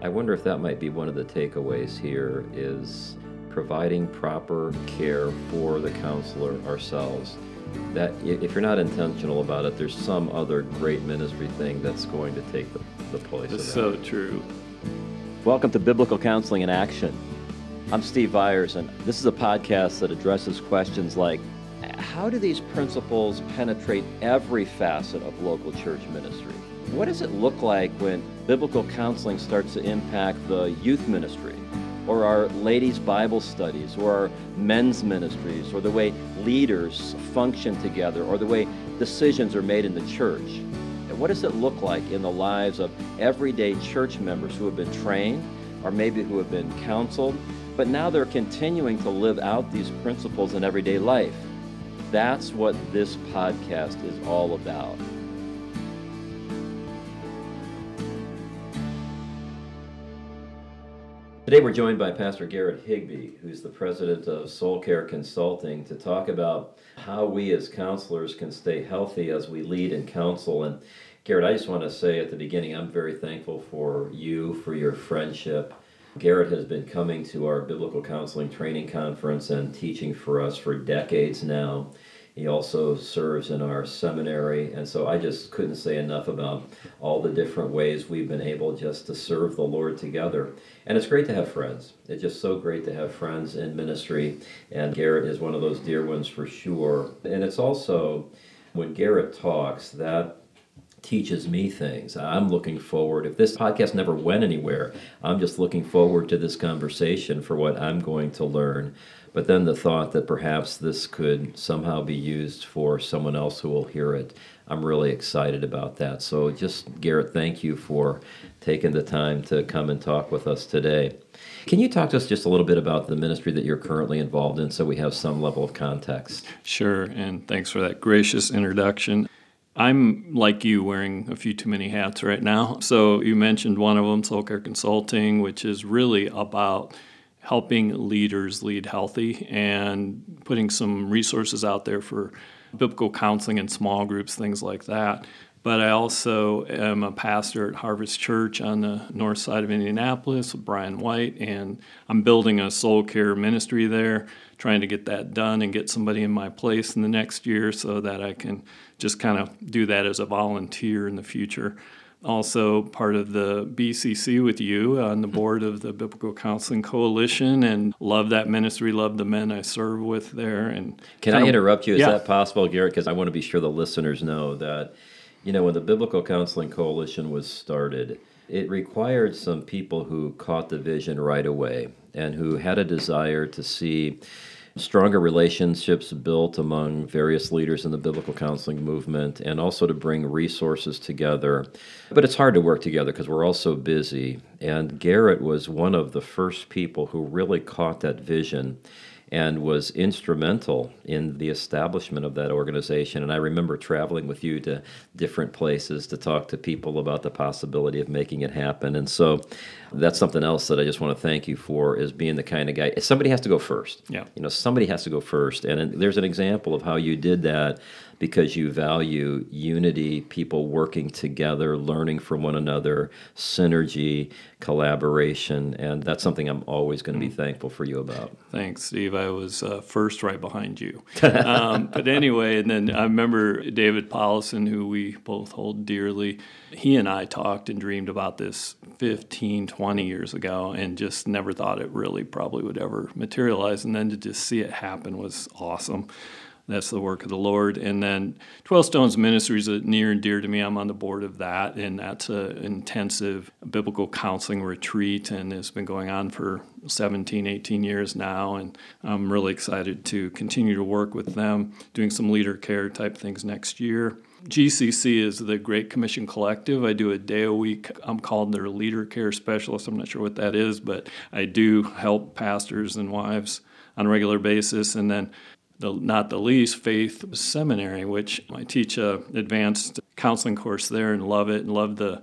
I wonder if that might be one of the takeaways here is providing proper care for the counselor ourselves. That if you're not intentional about it, there's some other great ministry thing that's going to take the, the place That's of so true. Welcome to Biblical Counseling in Action. I'm Steve Viars, and this is a podcast that addresses questions like how do these principles penetrate every facet of local church ministry? What does it look like when biblical counseling starts to impact the youth ministry, or our ladies' Bible studies, or our men's ministries, or the way leaders function together, or the way decisions are made in the church? And what does it look like in the lives of everyday church members who have been trained, or maybe who have been counseled, but now they're continuing to live out these principles in everyday life? That's what this podcast is all about. Today we're joined by Pastor Garrett Higbee, who's the president of Soul Care Consulting, to talk about how we as counselors can stay healthy as we lead and counsel. And Garrett, I just want to say at the beginning, I'm very thankful for you, for your friendship. Garrett has been coming to our biblical counseling training conference and teaching for us for decades now. He also serves in our seminary, and so I just couldn't say enough about all the different ways we've been able just to serve the Lord together. And it's great to have friends. It's just so great to have friends in ministry, and Garrett is one of those dear ones for sure. And it's also when Garrett talks that teaches me things. I'm looking forward. If this podcast never went anywhere, I'm just looking forward to this conversation for what I'm going to learn. But then the thought that perhaps this could somehow be used for someone else who will hear it, I'm really excited about that. So, just Garrett, thank you for taking the time to come and talk with us today. Can you talk to us just a little bit about the ministry that you're currently involved in so we have some level of context? Sure, and thanks for that gracious introduction. I'm like you, wearing a few too many hats right now. So you mentioned one of them, Soul Care Consulting, which is really about helping leaders lead healthy and putting some resources out there for biblical counseling and small groups, things like that. But I also am a pastor at Harvest Church on the north side of Indianapolis with Brian White, and I'm building a soul care ministry there, trying to get that done and get somebody in my place in the next year so that I can just kind of do that as a volunteer in the future. Also, part of the BCC with you on the board of the Biblical Counseling Coalition, and love that ministry, love the men I serve with there. And Can I of- interrupt you? Is Yeah. that possible, Garrett? Because I want to be sure the listeners know that, you know, when the Biblical Counseling Coalition was started, it required some people who caught the vision right away and who had a desire to see stronger relationships built among various leaders in the biblical counseling movement and also to bring resources together. But it's hard to work together because we're all so busy. And Garrett was one of the first people who really caught that vision and was instrumental in the establishment of that organization. And I remember traveling with you to different places to talk to people about the possibility of making it happen. And so that's something else that I just want to thank you for is being the kind of guy. Somebody has to go first. Yeah. You know, somebody has to go first. And there's an example of how you did that because you value unity, people working together, learning from one another, synergy, collaboration, and that's something I'm always going to be thankful for you about. Thanks, Steve. I was uh, first right behind you. Um, but anyway, and then I remember David Powlison, who we both hold dearly. He and I talked and dreamed about this 15, 20 years ago and just never thought it really probably would ever materialize. And then to just see it happen was awesome. That's the work of the Lord. And then 12 Stones Ministries is near and dear to me. I'm on the board of that, and that's an intensive biblical counseling retreat, and it's been going on for 17, 18 years now. And I'm really excited to continue to work with them, doing some leader care type things next year. GCC is the Great Commission Collective. I do a day a week. I'm called their leader care specialist. I'm not sure what that is, but I do help pastors and wives on a regular basis. And then the, not the least, Faith Seminary, which I teach a advanced counseling course there and love it and love the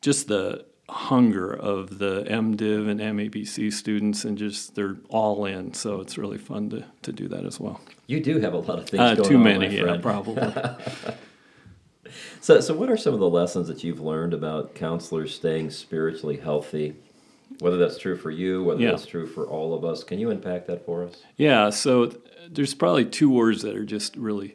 just the hunger of the MDiv and MABC students and just they're all in. So it's really fun to, to do that as well. You do have a lot of things Uh, going too on, many, my yeah, probably. So, so what are some of the lessons that you've learned about counselors staying spiritually healthy? Whether that's true for you, whether Yeah. that's true for all of us, can you unpack that for us? Yeah, so there's probably two words that are just really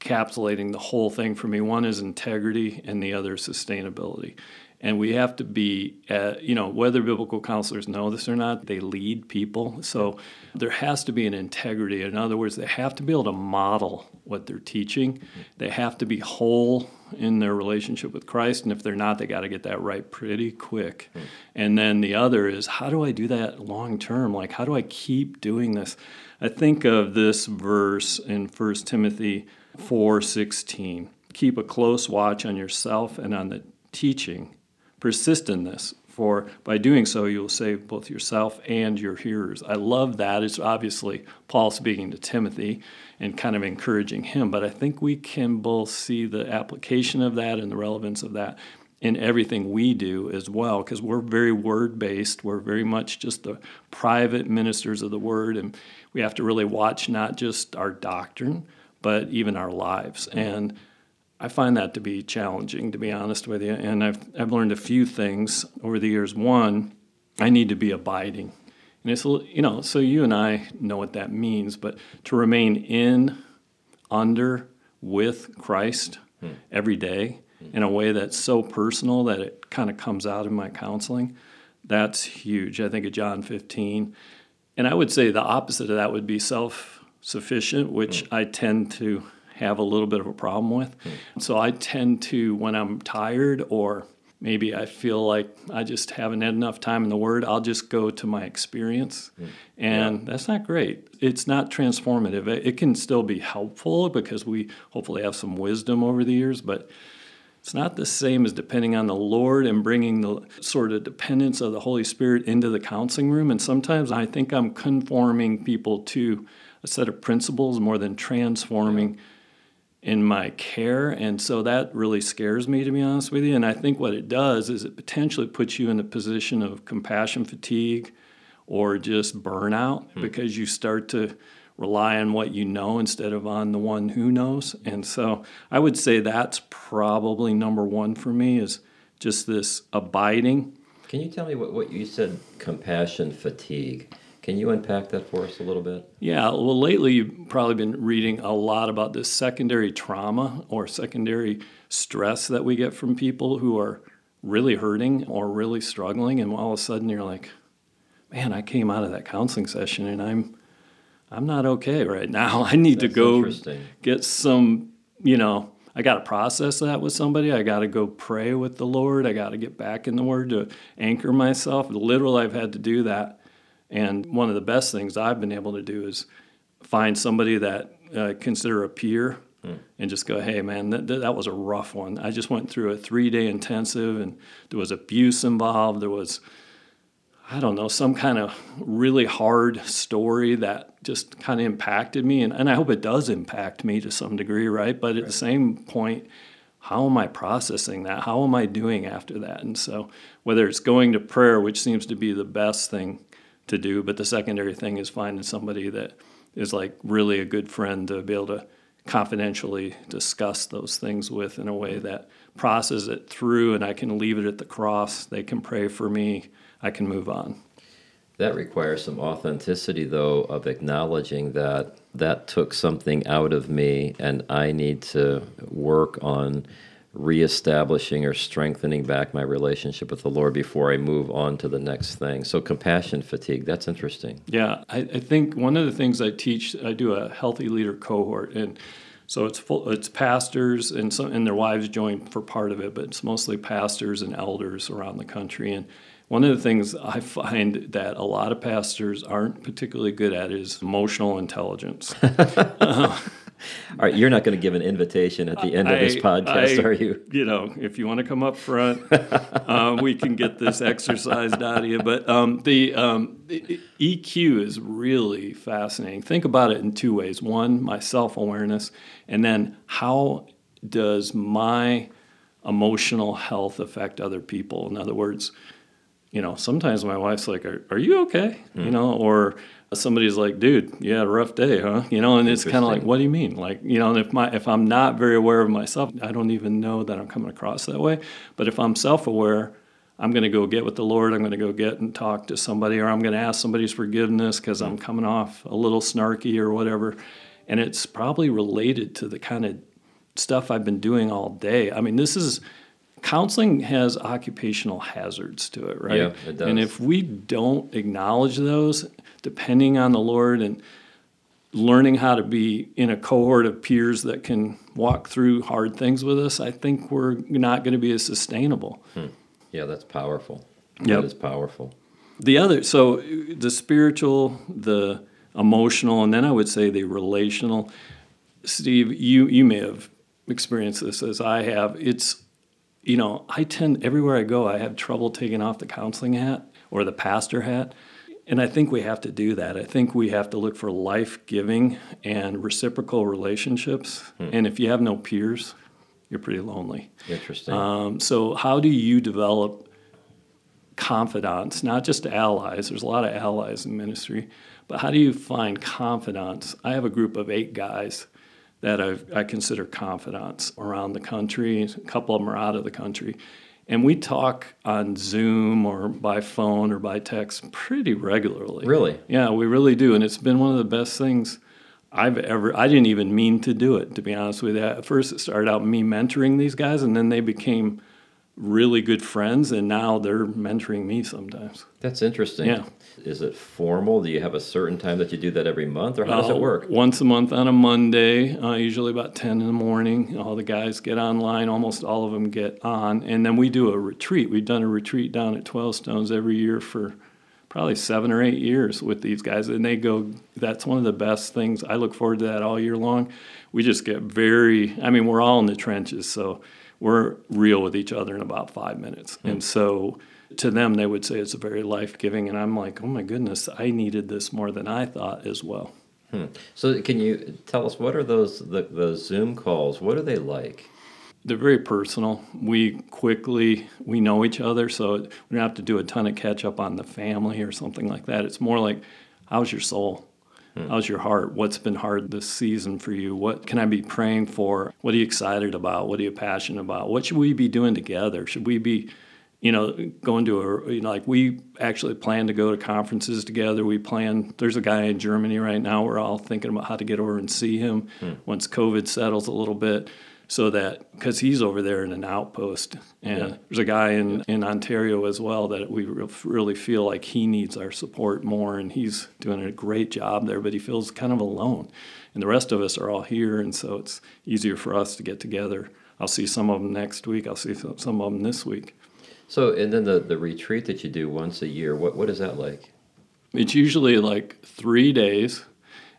encapsulating the whole thing for me. One is integrity, and the other is sustainability. And we have to be, uh, you know, whether biblical counselors know this or not, they lead people. So there has to be an integrity. In other words, they have to be able to model what they're teaching. They have to be whole in their relationship with Christ. And if they're not, they got to get that right pretty quick. Hmm. And then the other is, how do I do that long term? Like, how do I keep doing this? I think of this verse in 1 Timothy 4:16. Keep a close watch on yourself and on the teaching. Persist in this, for by doing so you will save both yourself and your hearers. I love that. It's obviously Paul speaking to Timothy and kind of encouraging him, but I think we can both see the application of that and the relevance of that in everything we do as well, because we're very word based. We're very much just the private ministers of the word, and we have to really watch not just our doctrine, but even our lives. And I find that to be challenging, to be honest with you. And I've, I've learned a few things over the years. One, I need to be abiding. And it's, a you know, so you and I know what that means, but to remain in, under, with Christ hmm. every day hmm. in a way that's so personal that it kind of comes out in my counseling, that's huge. I think of John 15. And I would say the opposite of that would be self sufficient, which hmm. I tend to have a little bit of a problem with. So I tend to, when I'm tired or maybe I feel like I just haven't had enough time in the Word, I'll just go to my experience. Mm. And that's not great. It's not transformative. It, it can still be helpful because we hopefully have some wisdom over the years, but it's not the same as depending on the Lord and bringing the sort of dependence of the Holy Spirit into the counseling room. And sometimes I think I'm conforming people to a set of principles more than transforming in my care. And so that really scares me, to be honest with you. And I think what it does is it potentially puts you in a position of compassion fatigue or just burnout hmm. because you start to rely on what you know instead of on the one who knows. And so I would say that's probably number one for me is just this abiding. Can you tell me what, what you said, compassion fatigue? Can you unpack that for us a little bit? Yeah, well, lately you've probably been reading a lot about this secondary trauma or secondary stress that we get from people who are really hurting or really struggling, and all of a sudden you're like, "Man, I came out of that counseling session and I'm, I'm not okay right now. I need That's to go get some, you know." I got to process that with somebody. I got to go pray with the Lord. I got to get back in the Word to anchor myself. Literally, I've had to do that. And one of the best things I've been able to do is find somebody that uh, consider a peer and just go, hey, man, that, that was a rough one. I just went through a three day intensive and there was abuse involved. There was, I don't know, some kind of really hard story that just kind of impacted me. And, and I hope it does impact me to some degree, right? But at the same point, how am I processing that? How am I doing after that? And so, whether it's going to prayer, which seems to be the best thing to do, but the secondary thing is finding somebody that is like really a good friend to be able to confidentially discuss those things with in a way mm-hmm. that processes it through and I can leave it at the cross. They can pray for me. I can move on. That requires some authenticity, though, of acknowledging that that took something out of me and I need to work on reestablishing or strengthening back my relationship with the Lord before I move on to the next thing. So, compassion fatigue, that's interesting. Yeah, I, I think one of the things I teach, I do a healthy leader cohort, and so it's full, it's pastors and some and their wives join for part of it, but it's mostly pastors and elders around the country. And one of the things I find that a lot of pastors aren't particularly good at is emotional intelligence. Uh, All right, you're not going to give an invitation at the end of this I- podcast, I- are you? You know, if you want to come up front, uh, we can get this exercised out of you. But um, the, um, the EQ is really fascinating. Think about it in two ways: one, my self awareness, and then how does my emotional health affect other people? In other words, you know, sometimes my wife's like, "Are, are you okay?" You know, or somebody's like, "Dude, you had a rough day, huh?" You know, and it's kind of like, "What do you mean?" Like, you know, and if my if I'm not very aware of myself, I don't even know that I'm coming across that way. But if I'm self-aware, I'm going to go get with the Lord. I'm going to go get and talk to somebody, or I'm going to ask somebody's forgiveness because I'm mm. coming off a little snarky or whatever. And it's probably related to the kind of stuff I've been doing all day. I mean, this is counseling has occupational hazards to it, right? Yeah, it does. And if we don't acknowledge those, depending on the Lord and learning how to be in a cohort of peers that can walk through hard things with us, I think we're not going to be as sustainable. Hmm. Yeah, that's powerful. Yep. That is powerful. The other, so the spiritual, the emotional, and then I would say the relational. Steve, you you may have experienced this as I have. It's, you know, I tend everywhere I go, I have trouble taking off the counseling hat or the pastor hat. And I think we have to do that. I think we have to look for life giving and reciprocal relationships. And if you have no peers, you're pretty lonely. Interesting. Um, so, how do you develop confidants, not just allies? There's a lot of allies in ministry, but how do you find confidants? I have a group of eight guys that I've, I consider confidants around the country. A couple of them are out of the country. And we talk on Zoom or by phone or by text pretty regularly. Really? Yeah, we really do. And it's been one of the best things I've ever, I didn't even mean to do it, to be honest with you. At first, it started out me mentoring these guys, and then they became really good friends, and now they're mentoring me sometimes. That's interesting. Yeah. Is it formal? Do you have a certain time that you do that every month, or how does Uh, it work? Once a month on a Monday, uh, usually about 10 in the morning. All the guys get online, almost all of them get on. And then we do a retreat. We've done a retreat down at 12 Stones every year for probably seven or eight years with these guys. And they go, that's one of the best things. I look forward to that all year long. We just get very, I mean, we're all in the trenches. So we're real with each other in about five minutes. And so to them, they would say it's a very life giving. And I'm like, oh my goodness, I needed this more than I thought as well. Hmm. So, can you tell us what are those the, those Zoom calls? What are they like? They're very personal. We quickly we know each other, so we don't have to do a ton of catch up on the family or something like that. It's more like, how's your soul? Hmm. How's your heart? What's been hard this season for you? What can I be praying for? What are you excited about? What are you passionate about? What should we be doing together? Should we be, you know, going to a, you know, like we actually plan to go to conferences together. We plan, there's a guy in Germany right now. We're all thinking about how to get over and see him hmm. once COVID settles a little bit so that because he's over there in an outpost and Yeah. there's a guy in, in ontario as well that we re- really feel like he needs our support more and he's doing a great job there but he feels kind of alone and the rest of us are all here and so it's easier for us to get together i'll see some of them next week i'll see some some of them this week So, and then the, the retreat that you do once a year, what, what is that like? It's usually like three days,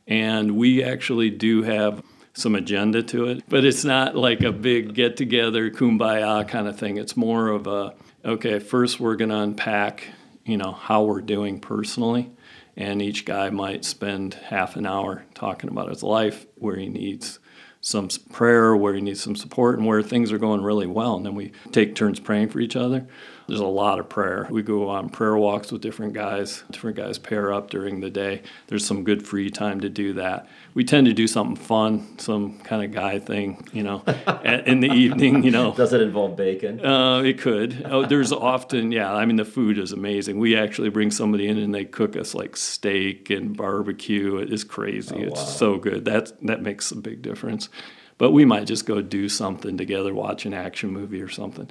and we actually do have some agenda to it, but it's not like a big get together, kumbaya kind of thing. It's more of a okay, first we're going to unpack, you know, how we're doing personally, and each guy might spend half an hour talking about his life, where he needs some prayer, where he needs some support, and where things are going really well. And then we take turns praying for each other. There's a lot of prayer. We go on prayer walks with different guys. Different guys pair up during the day. There's some good free time to do that. We tend to do something fun, some kind of guy thing, you know, in the evening, you know. Does it involve bacon? Uh, it could. Oh, there's often, yeah. I mean, the food is amazing. We actually bring somebody in and they cook us like steak and barbecue. It is crazy. Oh, it's wow. so good. That that makes a big difference. But we might just go do something together, watch an action movie or something.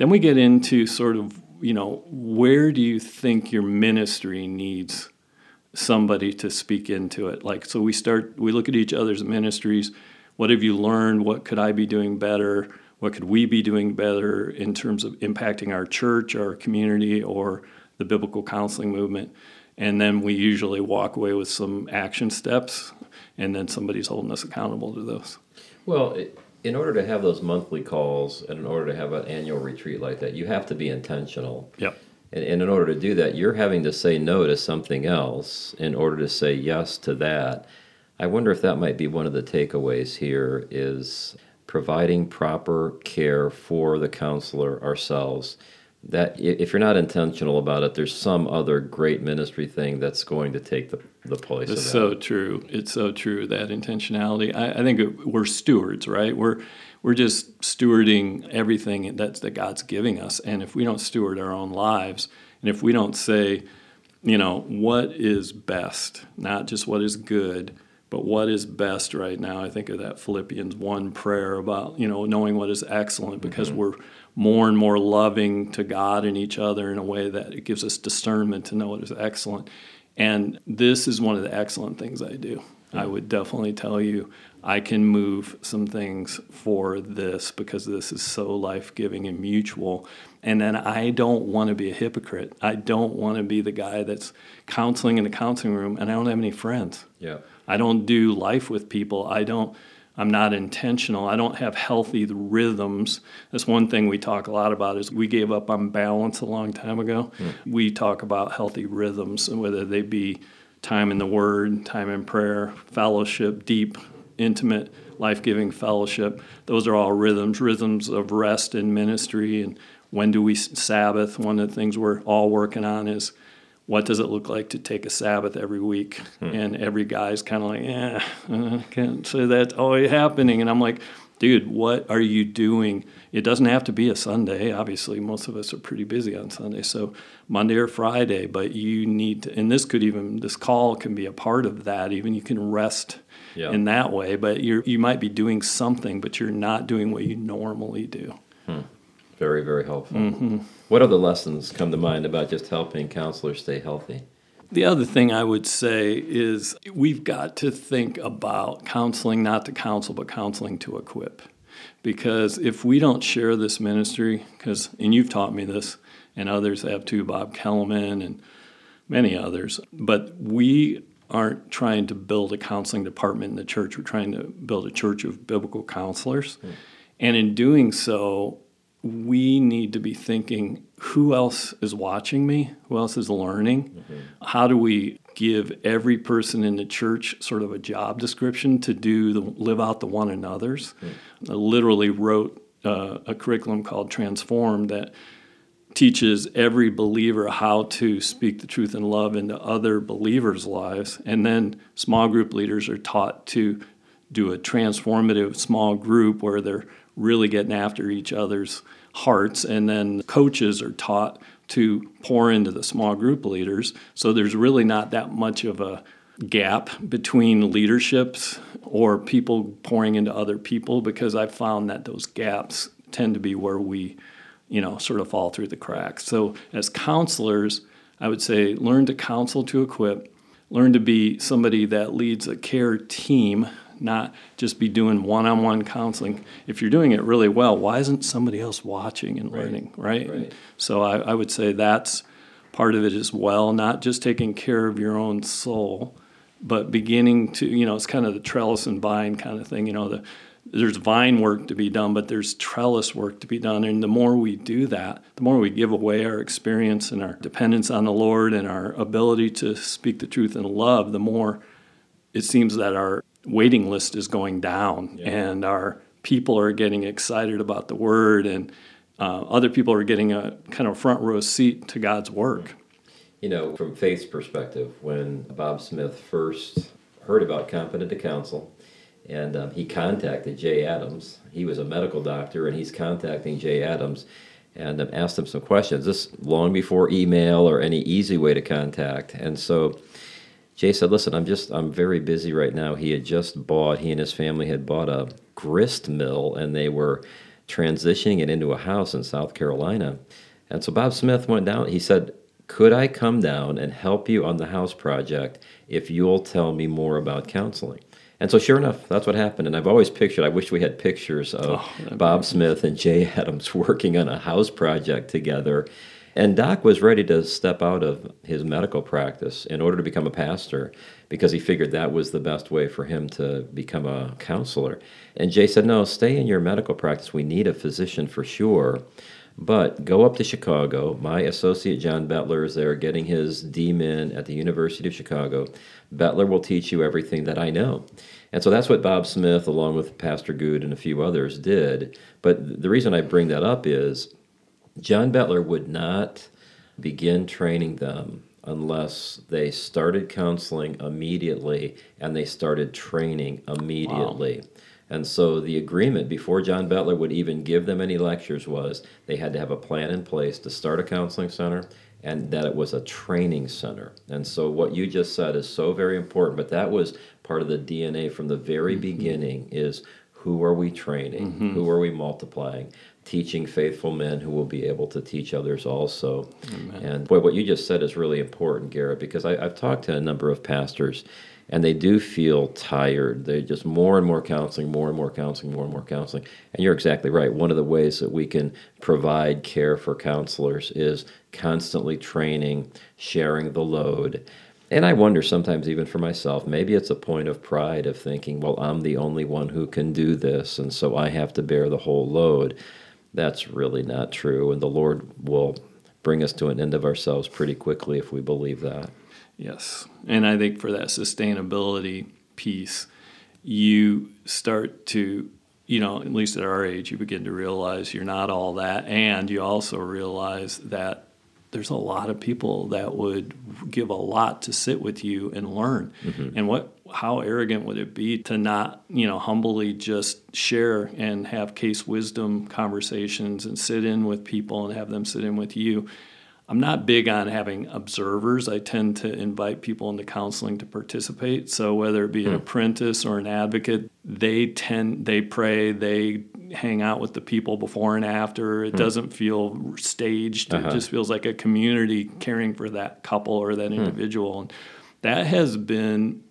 Then we get into sort of, you know, where do you think your ministry needs somebody to speak into it. Like, so we start, we look at each other's ministries. What have you learned? What could I be doing better? What could we be doing better in terms of impacting our church, our community, or the biblical counseling movement? And then we usually walk away with some action steps, and then somebody's holding us accountable to those. Well, i in order to have those monthly calls and in order to have an annual retreat like that, you have to be intentional. Yep. And, and in order to do that, you're having to say no to something else in order to say yes to that. I wonder if that might be one of the takeaways here is providing proper care for the counselor ourselves, that if you're not intentional about it, there's some other great ministry thing that's going to take the, the place It's that. so true. It's so true that intentionality. I, I think we're stewards, right? We're we're just stewarding everything that's that God's giving us, and if we don't steward our own lives, and if we don't say, you know, what is best, not just what is good, but what is best right now. I think of that Philippians one prayer about you know knowing what is excellent because mm-hmm. we're more and more loving to God and each other in a way that it gives us discernment to know what is excellent. And this is one of the excellent things I do. I would definitely tell you I can move some things for this because this is so life giving and mutual. And then I don't want to be a hypocrite. I don't want to be the guy that's counseling in the counseling room and I don't have any friends. Yeah. I don't do life with people. I don't. I'm not intentional. I don't have healthy rhythms. That's one thing we talk a lot about. Is we gave up on balance a long time ago. Hmm. We talk about healthy rhythms, whether they be time in the Word, time in prayer, fellowship, deep, intimate, life-giving fellowship. Those are all rhythms. Rhythms of rest and ministry, and when do we Sabbath? One of the things we're all working on is what does it look like to take a Sabbath every week? Hmm. And every guy's kind of like, yeah, I can't say that's always happening. And I'm like, dude, what are you doing? It doesn't have to be a Sunday. Obviously, most of us are pretty busy on Sunday. So Monday or Friday, but you need to, and this could even, this call can be a part of that. Even you can rest Yeah. in that way, but you're, you might be doing something, but you're not doing what you normally do. Hmm. Very, very helpful. Mm-hmm. What other lessons come to mind about just helping counselors stay healthy? The other thing I would say is we've got to think about counseling, not to counsel, but counseling to equip. Because if we don't share this ministry, because, and you've taught me this, and others have too, Bob Kellemen and many others, but we aren't trying to build a counseling department in the church. We're trying to build a church of biblical counselors. And in doing so, we need to be thinking who else is watching me? Who else is learning? How do we give every person in the church sort of a job description to do the live out the one another's? I literally wrote uh, a curriculum called Transform that teaches every believer how to speak the truth in love into other believers' lives. And then small group leaders are taught to do a transformative small group where they're really getting after each other's hearts. And then coaches are taught to pour into the small group leaders. So there's really not that much of a gap between leaderships or people pouring into other people because I've found that those gaps tend to be where we you know, sort of fall through the cracks. So, as counselors, I would say learn to counsel to equip, learn to be somebody that leads a care team, not just be doing one on one counseling. If you're doing it really well, why isn't somebody else watching and learning, right? Right. So, I, I would say that's part of it as well, not just taking care of your own soul, but beginning to, you know, it's kind of the trellis and vine kind of thing, you know, the there's vine work to be done, but there's trellis work to be done. And the more we do that, the more we give away our experience and our dependence on the Lord and our ability to speak the truth in love, the more it seems that our waiting list is going down and our people are getting excited about the word and uh, other people are getting a kind of front row seat to God's work. You know, from Faith's perspective, when Bob Smith first heard about Competent to Counsel, and um, he contacted Jay Adams. He was a medical doctor, and he's contacting Jay Adams and um, asked him some questions. This long before email or any easy way to contact. And so Jay said, "Listen, I'm just I'm very busy right now." He had just bought. He and his family had bought a grist mill, and they were transitioning it into a house in South Carolina. And so Bob Smith went down. He said, "Could I come down and help you on the house project if you'll tell me more about counseling?" And so, sure enough, that's what happened. And I've always pictured, I wish we had pictures of oh, Bob Smith and Jay Adams working on a house project together. And Doc was ready to step out of his medical practice in order to become a pastor because he figured that was the best way for him to become a counselor. And Jay said, No, stay in your medical practice. We need a physician for sure. But go up to Chicago. My associate John Bettler is there getting his DMin at the University of Chicago. Bettler will teach you everything that I know. And so that's what Bob Smith, along with Pastor Goode and a few others, did. But the reason I bring that up is John Bettler would not begin training them unless they started counseling immediately and they started training immediately. Wow. And so the agreement before John Bettler would even give them any lectures was they had to have a plan in place to start a counseling center and that it was a training center. And so what you just said is so very important, but that was part of the DNA from the very mm-hmm. beginning is who are we training? Mm-hmm. Who are we multiplying? Teaching faithful men who will be able to teach others also. Amen. And boy, what you just said is really important, Garrett, because I, I've talked to a number of pastors and they do feel tired. They just more and more counseling, more and more counseling, more and more counseling. And you're exactly right. One of the ways that we can provide care for counselors is constantly training, sharing the load. And I wonder sometimes, even for myself, maybe it's a point of pride of thinking, well, I'm the only one who can do this, and so I have to bear the whole load. That's really not true, and the Lord will bring us to an end of ourselves pretty quickly if we believe that. Yes. And I think for that sustainability piece, you start to, you know, at least at our age, you begin to realize you're not all that. And you also realize that there's a lot of people that would give a lot to sit with you and learn. Mm-hmm. And what how arrogant would it be to not, you know, humbly just share and have case wisdom conversations and sit in with people and have them sit in with you I'm not big on having observers. I tend to invite people into counseling to participate. So whether it be an hmm. apprentice or an advocate, they tend they pray, they hang out with the people before and after. It hmm. doesn't feel staged. Uh-huh. It just feels like a community caring for that couple or that hmm. individual. And that has been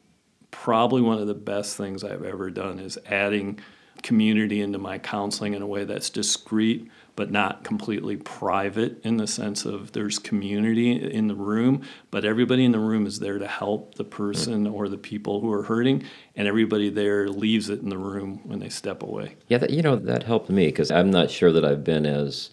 probably one of the best things I've ever done is adding community into my counseling in a way that's discreet but not completely private in the sense of there's community in the room, but everybody in the room is there to help the person or the people who are hurting, and everybody there leaves it in the room when they step away. Yeah, that, you know, that helped me because I'm not sure that I've been as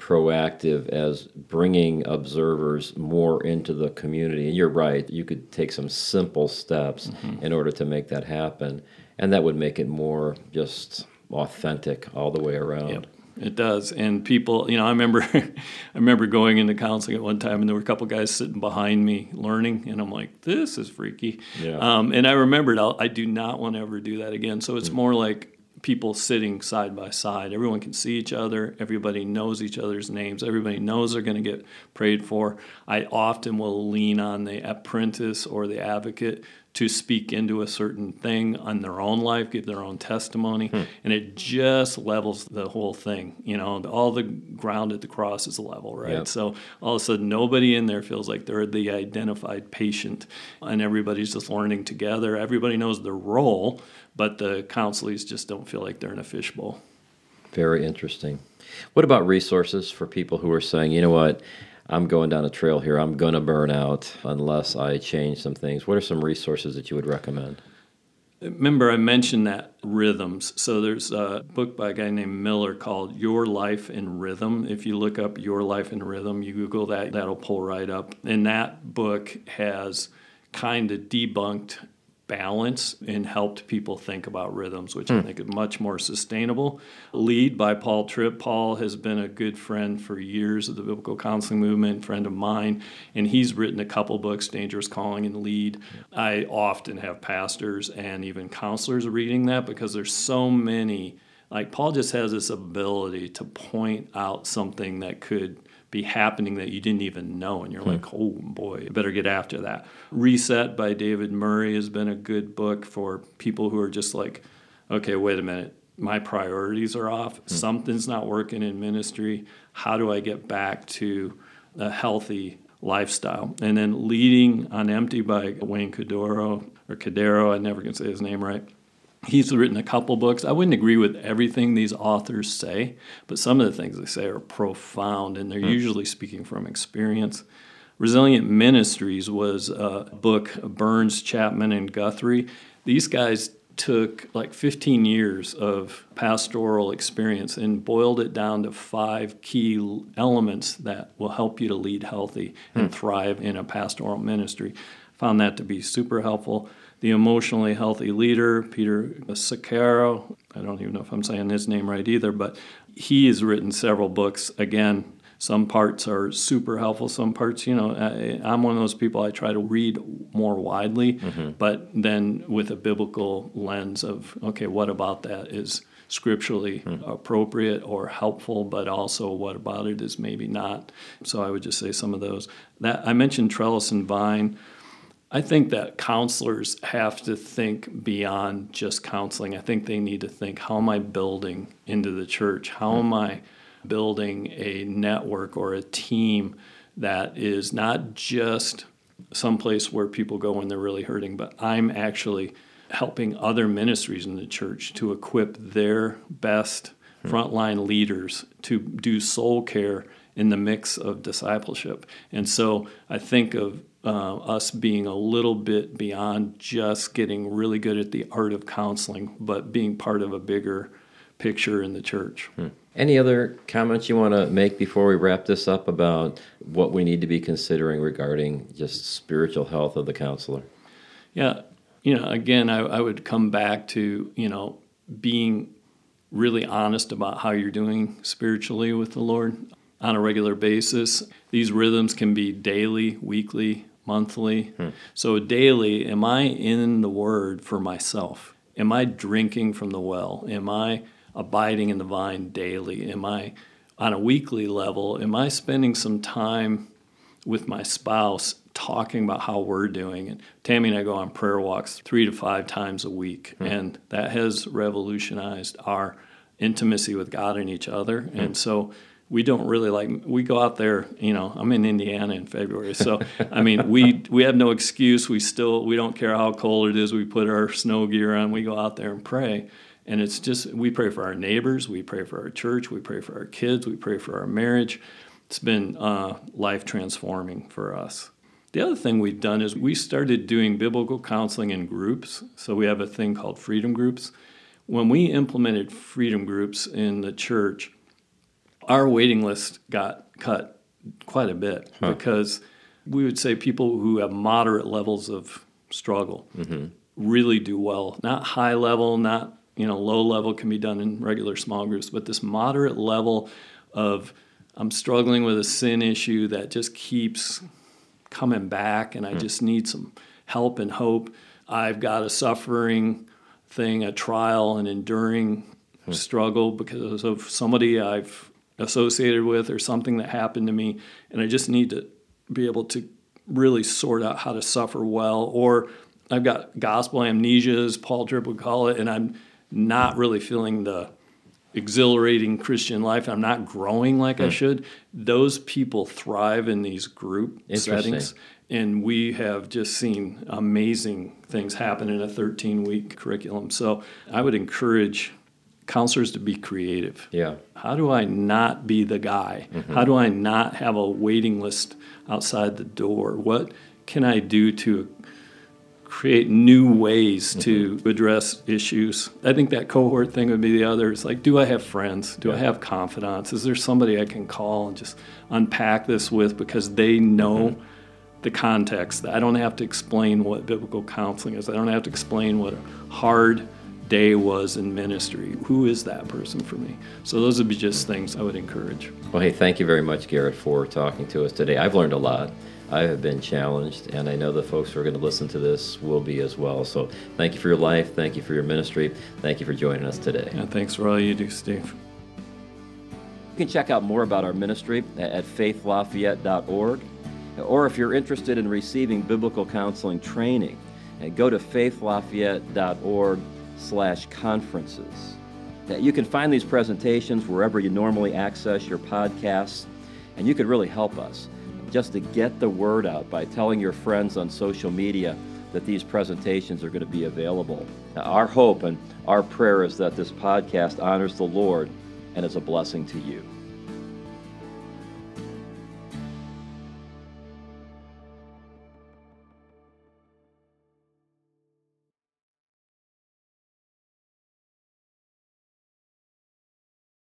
proactive as bringing observers more into the community. And you're right, you could take some simple steps mm-hmm. in order to make that happen, and that would make it more just authentic all the way around. Yep. It does, and people, you know, I remember, I remember going into counseling at one time, and there were a couple guys sitting behind me learning, and I'm like, "This is freaky." Yeah. Um, and I remembered, I'll, I do not want to ever do that again. So it's mm. more like people sitting side by side. Everyone can see each other. Everybody knows each other's names. Everybody knows they're going to get prayed for. I often will lean on the apprentice or the advocate to speak into a certain thing on their own life, give their own testimony, hmm. and it just levels the whole thing. You know, all the ground at the cross is level, right? Yep. So all of a sudden, nobody in there feels like they're the identified patient, and everybody's just learning together. Everybody knows their role, but the counselees just don't feel like they're in a fishbowl. Very interesting. What about resources for people who are saying, you know what? I'm going down a trail here. I'm going to burn out unless I change some things. What are some resources that you would recommend? Remember, I mentioned that rhythms. So there's a book by a guy named Miller called Your Life in Rhythm. If you look up Your Life in Rhythm, you Google that, that'll pull right up. And that book has kind of debunked balance and helped people think about rhythms, which I hmm. think is much more sustainable. Lead by Paul Tripp. Paul has been a good friend for years of the biblical counseling movement, friend of mine, and he's written a couple books, Dangerous Calling and Lead. I often have pastors and even counselors reading that because there's so many. Like Paul just has this ability to point out something that could be happening that you didn't even know. And you're hmm. like, oh boy, you better get after that. Reset by David Murray has been a good book for people who are just like, okay, wait a minute. My priorities are off. Hmm. Something's not working in ministry. How do I get back to a healthy lifestyle? And then Leading on Empty by Wayne Cadoro or Cadero, I never can say his name right He's written a couple books. I wouldn't agree with everything these authors say, but some of the things they say are profound, and they're mm. usually speaking from experience. Resilient Ministries was a book, by Burns, Chapman, and Guthrie. These guys took like 15 years of pastoral experience and boiled it down to five key elements that will help you to lead healthy and hmm. thrive in a pastoral ministry. Found that to be super helpful the emotionally healthy leader, Peter Scaccaro. I don't even know if I'm saying his name right either, but he has written several books, again, Some parts are super helpful. Some parts, you know, I, I'm one of those people. I try to read more widely, mm-hmm. but then with a biblical lens of okay, what about that is scripturally mm. appropriate or helpful, but also what about it is maybe not. So I would just say some of those. That I mentioned trellis and vine. I think that counselors have to think beyond just counseling. I think they need to think how am I building into the church? How am I building a network or a team that is not just someplace where people go when they're really hurting, but I'm actually helping other ministries in the church to equip their best frontline leaders to do soul care in the mix of discipleship. And so I think of uh, us being a little bit beyond just getting really good at the art of counseling, but being part of a bigger picture in the church. Hmm. Any other comments you want to make before we wrap this up about what we need to be considering regarding just spiritual health of the counselor? Yeah, you know, again, I, I would come back to, you know, being really honest about how you're doing spiritually with the Lord on a regular basis. These rhythms can be daily, weekly, monthly. Hmm. So, daily, am I in the Word for myself? Am I drinking from the well? Am I abiding in the vine daily? Am I on a weekly level? Am I spending some time with my spouse talking about how we're doing? And Tammy and I go on prayer walks three to five times a week, hmm. and that has revolutionized our intimacy with God and each other. Hmm. And so we don't really like we go out there you know i'm in indiana in february so i mean we we have no excuse. We still we don't care how cold it is. We put our snow gear on. We go out there and pray. And it's just we pray for our neighbors. We pray for our church. We pray for our kids. We pray for our marriage. It's been uh, life transforming for us. The other thing we've done is we started doing biblical counseling in groups. So we have a thing called freedom groups. When we implemented freedom groups in the church our waiting list got cut quite a bit huh. because we would say people who have moderate levels of struggle mm-hmm. really do well. Not high level, not you know low level can be done in regular small groups, but this moderate level of I'm struggling with a sin issue that just keeps coming back, and I mm-hmm. just need some help and hope. I've got a suffering thing, a trial, an enduring mm-hmm. struggle because of somebody I've associated with or something that happened to me, and I just need to be able to really sort out how to suffer well. Or I've got gospel amnesia, as Paul Tripp would call it, and I'm not really feeling the exhilarating Christian life. I'm not growing like mm. I hmm. should. Those people thrive in these group settings. And we have just seen amazing things happen in a 13 week curriculum. So I would encourage counselors to be creative. Yeah. How do I not be the guy? Mm-hmm. How do I not have a waiting list outside the door? What can I do to create new ways mm-hmm. to address issues? I think that cohort thing would be the other. It's like, do I have friends? Do yeah. I have confidants? Is there somebody I can call and just unpack this with because they know? Mm-hmm. The context. I don't have to explain what biblical counseling is. I don't have to explain what a hard day was in ministry. Who is that person for me? So those would be just things I would encourage. Well, hey, thank you very much, Garrett, for talking to us today. I've learned a lot. I have been challenged, and I know the folks who are going to listen to this will be as well. So thank you for your life. Thank you for your ministry. Thank you for joining us today. Yeah, thanks for all you do, Steve. You can check out more about our ministry at faithlafayette.org. Or if you're interested in receiving biblical counseling training, eh, go to faithlafayette.org slash conferences. You can find these presentations wherever you normally access your podcasts, and you could really help us just to get the word out by telling your friends on social media that these presentations are going to be available. Our hope and our prayer is that this podcast honors the Lord and is a blessing to you.